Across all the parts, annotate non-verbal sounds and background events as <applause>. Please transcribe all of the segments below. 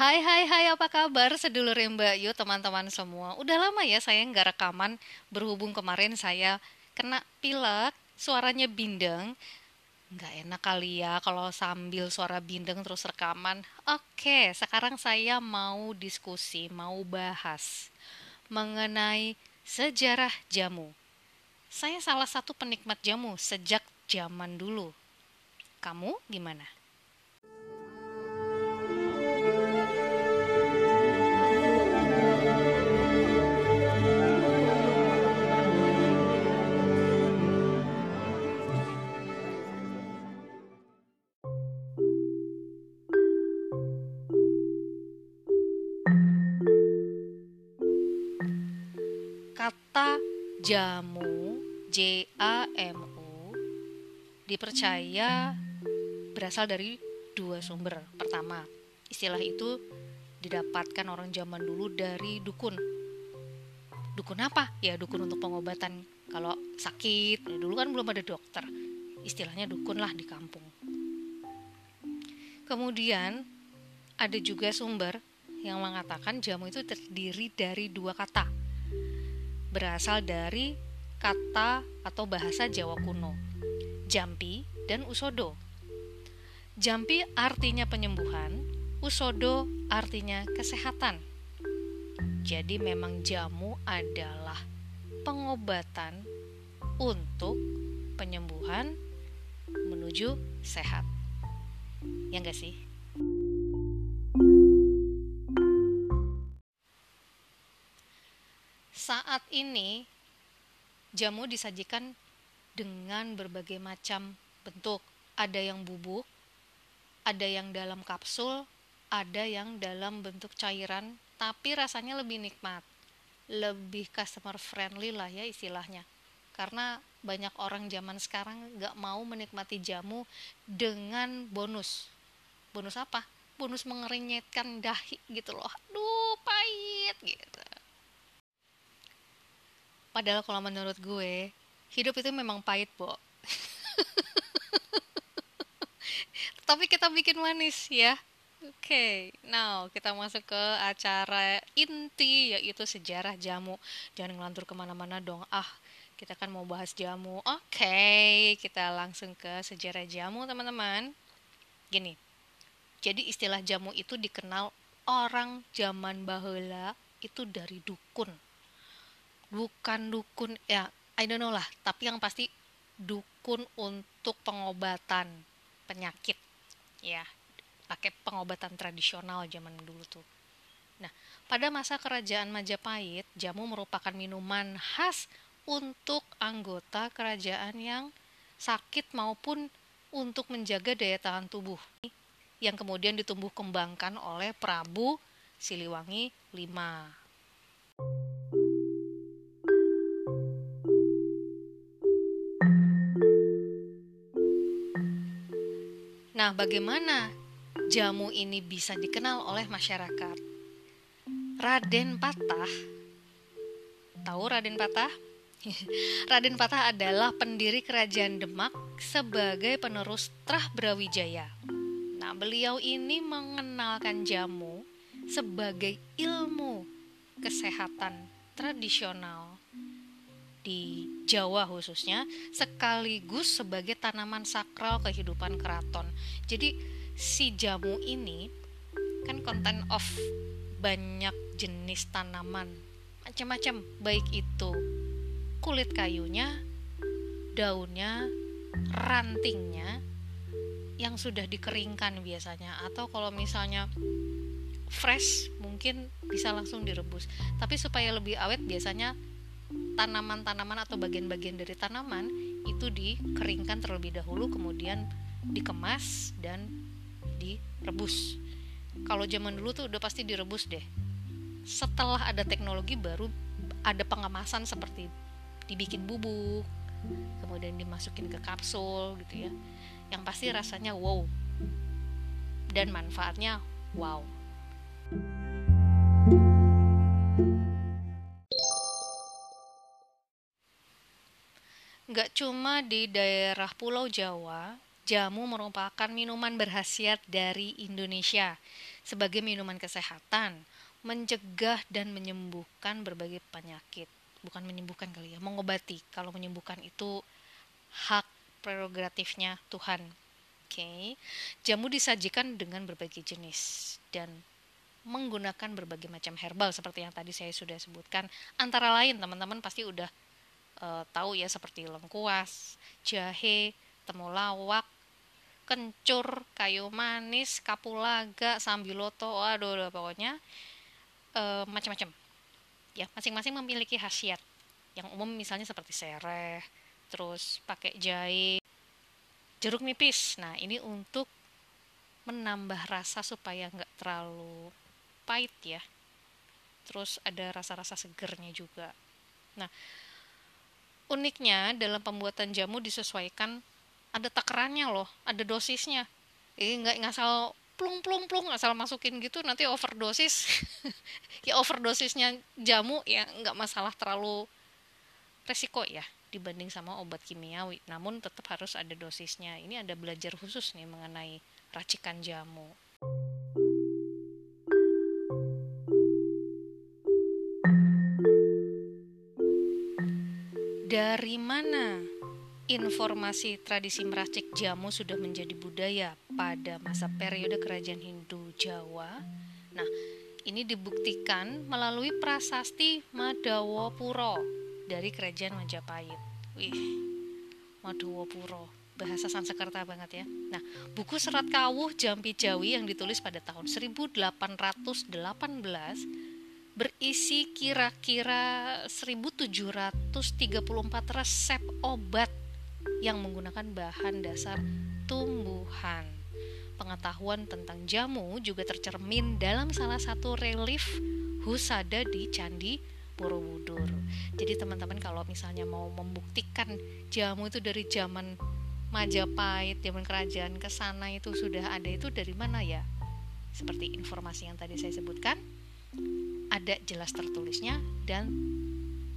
Hai hai hai apa kabar? Sedulur Mbak Yu teman-teman semua. Udah lama ya saya nggak rekaman. Berhubung kemarin saya kena pilek Suaranya bindeng. Nggak enak kali ya kalau sambil suara bindeng terus rekaman. Oke sekarang saya mau diskusi Mau bahas Mengenai sejarah jamu. Saya salah satu penikmat jamu sejak zaman dulu. Kamu gimana? Jamu, J A M U dipercaya berasal dari dua sumber. Pertama, istilah itu didapatkan orang zaman dulu dari dukun. Dukun apa? Ya dukun untuk pengobatan. Kalau sakit, ya dulu kan belum ada dokter. Istilahnya dukun lah di kampung. Kemudian ada juga sumber yang mengatakan jamu itu terdiri dari dua kata berasal dari kata atau bahasa Jawa kuno, jampi dan usodo. Jampi artinya penyembuhan, usodo artinya kesehatan. Jadi memang jamu adalah pengobatan untuk penyembuhan menuju sehat. Ya enggak sih? Saat ini jamu disajikan dengan berbagai macam bentuk. Ada yang bubuk, ada yang dalam kapsul, ada yang dalam bentuk cairan, tapi rasanya lebih nikmat. Lebih customer friendly lah ya istilahnya. Karena banyak orang zaman sekarang gak mau menikmati jamu dengan bonus. Bonus apa? Bonus mengerinyetkan dahi gitu loh. Aduh, pahit gitu Padahal kalau menurut gue, hidup itu memang pahit, Bo. <laughs> Tapi kita bikin manis ya. Oke, okay, now kita masuk ke acara inti yaitu sejarah jamu. Jangan ngelantur ke mana-mana dong. Ah, kita kan mau bahas jamu. Oke, okay, kita langsung ke sejarah jamu teman-teman. Gini, jadi istilah jamu itu dikenal orang zaman bahula itu dari dukun bukan dukun ya I don't know lah. Tapi yang pasti dukun untuk pengobatan penyakit. Ya pakai pengobatan tradisional zaman dulu tuh. Nah pada masa kerajaan Majapahit jamu merupakan minuman khas untuk anggota kerajaan yang sakit maupun untuk menjaga daya tahan tubuh. Yang kemudian ditumbuh kembangkan oleh Prabu Siliwangi V Nah, bagaimana jamu ini bisa dikenal oleh masyarakat? Raden Patah, tahu Raden Patah? <laughs> Raden Patah adalah pendiri kerajaan Demak sebagai penerus Trah Brawijaya. Nah, beliau ini mengenalkan jamu sebagai ilmu kesehatan tradisional di Jawa khususnya sekaligus sebagai tanaman sakral kehidupan keraton. Jadi si jamu ini kan konten of banyak jenis tanaman macam-macam baik itu kulit kayunya, daunnya, rantingnya yang sudah dikeringkan biasanya atau kalau misalnya fresh mungkin bisa langsung direbus. Tapi supaya lebih awet biasanya tanaman-tanaman atau bagian-bagian dari tanaman itu dikeringkan terlebih dahulu kemudian dikemas dan direbus. Kalau zaman dulu tuh udah pasti direbus deh. Setelah ada teknologi baru ada pengemasan seperti dibikin bubuk, kemudian dimasukin ke kapsul gitu ya. Yang pasti rasanya wow. Dan manfaatnya wow. Nggak cuma di daerah Pulau Jawa, jamu merupakan minuman berhasiat dari Indonesia sebagai minuman kesehatan, mencegah dan menyembuhkan berbagai penyakit. Bukan menyembuhkan kali ya, mengobati. Kalau menyembuhkan itu hak prerogatifnya Tuhan. Oke. Okay. Jamu disajikan dengan berbagai jenis dan menggunakan berbagai macam herbal seperti yang tadi saya sudah sebutkan. Antara lain teman-teman pasti udah uh, tahu ya seperti lengkuas, jahe, temulawak, kencur, kayu manis, kapulaga, sambiloto, aduh, aduh pokoknya uh, macam-macam. Ya, masing-masing memiliki khasiat. Yang umum misalnya seperti sereh, terus pakai jahe, jeruk nipis. Nah, ini untuk menambah rasa supaya nggak terlalu pahit ya terus ada rasa-rasa segernya juga nah uniknya dalam pembuatan jamu disesuaikan. Ada takarannya loh ada dosisnya. Ini nggak ngasal plung plung plung asal masukin gitu nanti overdosis. <laughs> Ya overdosisnya jamu ya nggak masalah terlalu resiko ya dibanding sama obat kimiawi. Namun tetap harus ada dosisnya. Ini ada belajar khusus nih mengenai racikan jamu Dari mana informasi tradisi meracik jamu sudah menjadi budaya pada masa periode kerajaan Hindu Jawa? Nah, ini dibuktikan melalui prasasti Madawapuro dari kerajaan Majapahit. Wih, Madawapuro bahasa Sanskerta banget ya. Nah, buku Serat Kawuh Jampi Jawi yang ditulis pada tahun 1818 berisi kira-kira 1734 resep obat yang menggunakan bahan dasar tumbuhan. Pengetahuan tentang jamu juga tercermin dalam salah satu relief husada di Candi Borobudur. Jadi teman-teman kalau misalnya mau membuktikan jamu itu dari zaman Majapahit, zaman kerajaan ke sana itu sudah ada itu dari mana ya? Seperti informasi yang tadi saya sebutkan, ada jelas tertulisnya dan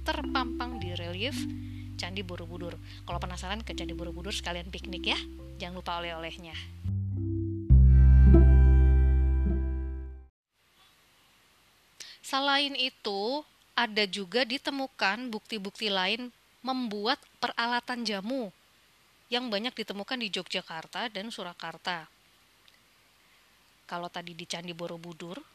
terpampang di relief Candi Borobudur. Kalau penasaran ke Candi Borobudur sekalian piknik ya. Jangan lupa oleh-olehnya. Selain itu, ada juga ditemukan bukti-bukti lain membuat peralatan jamu yang banyak ditemukan di Yogyakarta dan Surakarta. Kalau tadi di Candi Borobudur,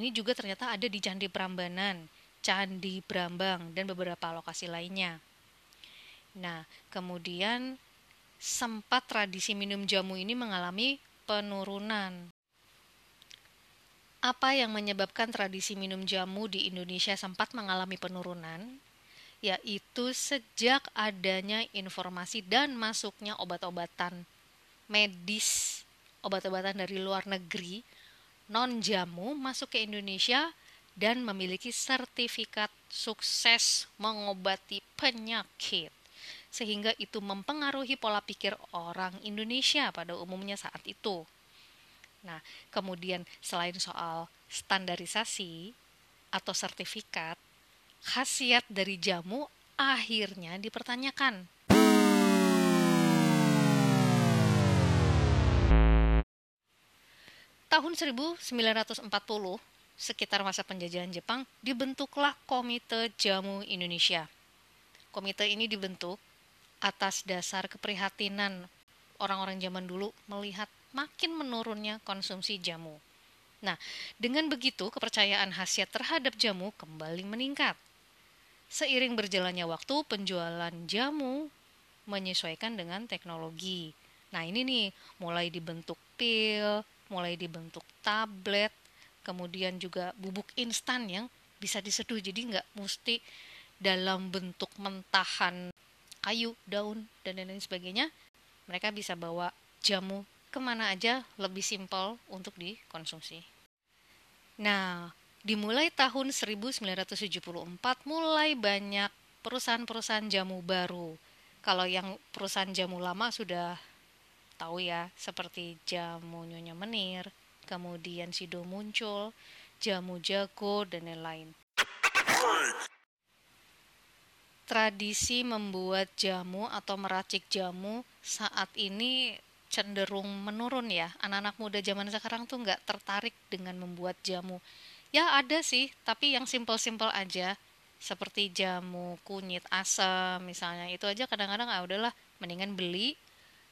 ini juga ternyata ada di Candi Prambanan, Candi Brambang, dan beberapa lokasi lainnya. Nah, kemudian sempat tradisi minum jamu ini mengalami penurunan. Apa yang menyebabkan tradisi minum jamu di Indonesia sempat mengalami penurunan? Yaitu sejak adanya informasi dan masuknya obat-obatan medis, obat-obatan dari luar negeri non jamu masuk ke Indonesia dan memiliki sertifikat sukses mengobati penyakit sehingga itu mempengaruhi pola pikir orang Indonesia pada umumnya saat itu. Nah, kemudian selain soal standarisasi atau sertifikat, khasiat dari jamu akhirnya dipertanyakan. Tahun 1940, sekitar masa penjajahan Jepang, dibentuklah Komite Jamu Indonesia. Komite ini dibentuk atas dasar keprihatinan orang-orang zaman dulu melihat makin menurunnya konsumsi jamu. Nah, dengan begitu kepercayaan khasiat terhadap jamu kembali meningkat. Seiring berjalannya waktu, penjualan jamu menyesuaikan dengan teknologi. Nah, ini nih mulai dibentuk pil, mulai dibentuk tablet, kemudian juga bubuk instan yang bisa diseduh. Jadi nggak mesti dalam bentuk mentahan kayu, daun, dan lain-lain sebagainya. Mereka bisa bawa jamu ke mana aja lebih simpel untuk dikonsumsi. Nah, dimulai tahun 1974 mulai banyak perusahaan-perusahaan jamu baru. Kalau yang perusahaan jamu lama sudah tahu ya seperti jamu nyonya menir kemudian sido muncul jamu jago dan lain-lain tradisi membuat jamu atau meracik jamu saat ini cenderung menurun ya. Anak-anak muda zaman sekarang tuh nggak tertarik dengan membuat jamu. Ya ada sih, tapi yang simple-simple aja. Seperti jamu kunyit asam misalnya. Itu aja kadang-kadang ah udahlah mendingan beli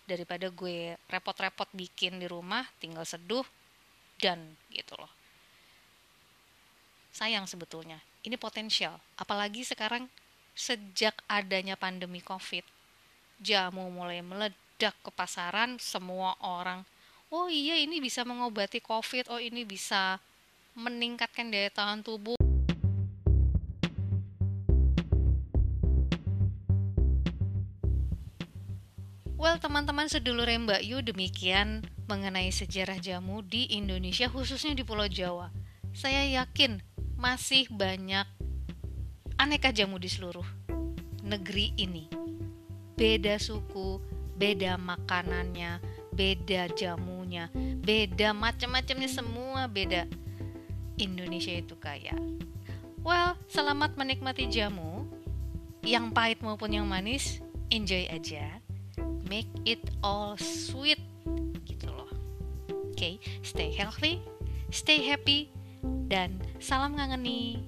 daripada gue repot-repot bikin di rumah tinggal seduh dan gitu loh. Sayang sebetulnya ini potensial. Apalagi sekarang sejak adanya pandemi covid jamu mulai meledak ke pasaran semua orang oh iya ini bisa mengobati covid oh ini bisa meningkatkan daya tahan tubuh Well, teman-teman sedulur Mbak Yu, demikian mengenai sejarah jamu di Indonesia, khususnya di Pulau Jawa. Saya yakin masih banyak aneka jamu di seluruh negeri ini. Beda suku, beda makanannya, beda jamunya, beda macam-macamnya semua beda. Indonesia itu kaya. Well, selamat menikmati jamu yang pahit maupun yang manis. Enjoy aja make it all sweet gitu loh. Oke okay, stay healthy stay happy dan salam ngangeni